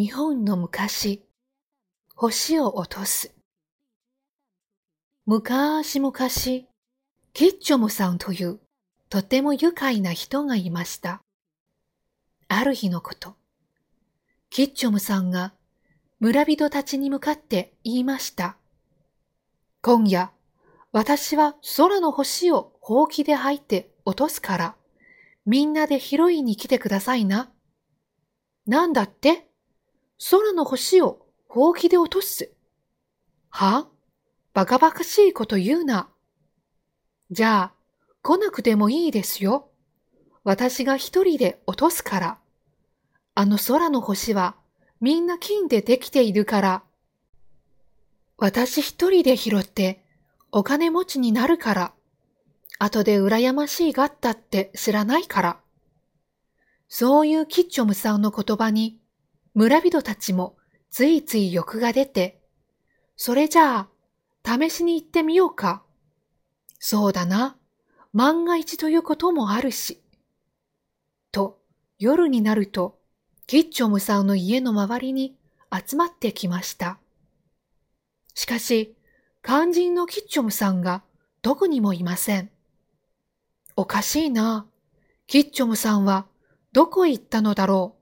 日本の昔、星を落とす。昔々、キッチョムさんというとても愉快な人がいました。ある日のこと、キッチョムさんが村人たちに向かって言いました。今夜、私は空の星をほうきで吐いて落とすから、みんなで拾いに来てくださいな。なんだって？空の星をほうきで落とす。は？バカバカしいこと言うな。じゃあ、来なくてもいいですよ。私が一人で落とすから。あの空の星はみんな金でできているから。私一人で拾ってお金持ちになるから。後で羨ましいがったって知らないから。そういうキッチョムさんの言葉に村人たちもついつい欲が出て、それじゃあ試しに行ってみようか。そうだな。万が一ということもあるし。と夜になるとキッチョムさんの家の周りに集まってきました。しかし、肝心のキッチョムさんがどこにもいません。おかしいな。キッチョムさんはどこへ行ったのだろう。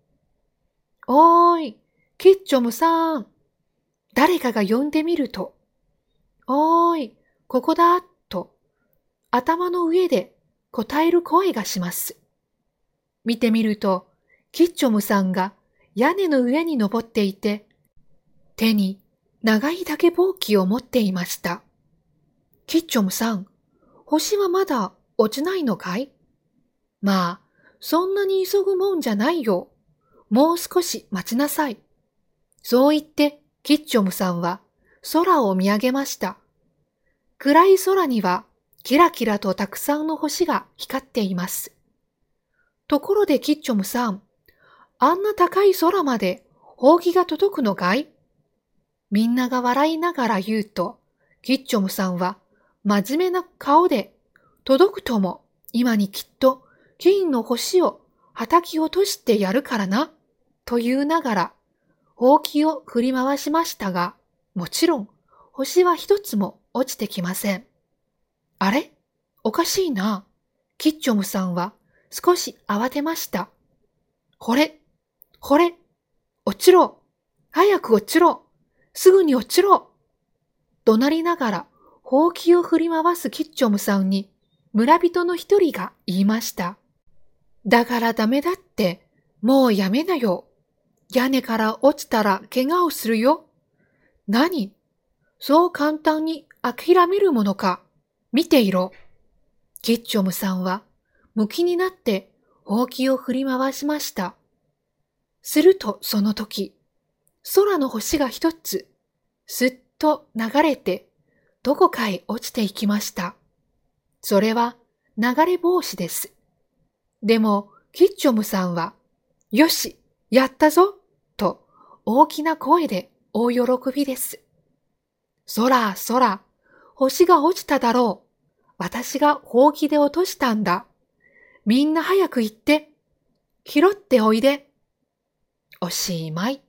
おーい、キッチョムさん。誰かが呼んでみると、おーい、ここだ、と、頭の上で答える声がします。見てみると、キッチョムさんが屋根の上に登っていて、手に長い竹ぼうきを持っていました。キッチョムさん、星はまだ落ちないのかい？まあ、そんなに急ぐもんじゃないよ。もう少し待ちなさい。そう言って、キッチョムさんは空を見上げました。暗い空にはキラキラとたくさんの星が光っています。ところでキッチョムさん、あんな高い空まで扇が届くのかい？みんなが笑いながら言うと、キッチョムさんは真面目な顔で、届くとも今にきっと金の星を叩き落としてやるからな、と言うながら、ほうきを振り回しましたが、もちろん星は一つも落ちてきません。あれ？おかしいな。キッチョムさんは少し慌てました。これ、これ、落ちろ早く落ちろすぐに落ちろ怒鳴りながら、ほうきを振り回すキッチョムさんに、村人の一人が言いました。だからダメだって、もうやめなよ。屋根から落ちたら怪我をするよ。何？そう簡単に諦めるものか。見ていろ。キッチョムさんは、向きになって、ほうきを振り回しました。するとその時、空の星が一つ、すっと流れて、どこかへ落ちていきました。それは流れ帽子です。でも、キッチョムさんは、よし、やったぞ大きな声で大喜びです。空、空、星が落ちただろう。私がほうきで落としたんだ。みんな早く行って。拾っておいで。おしまい。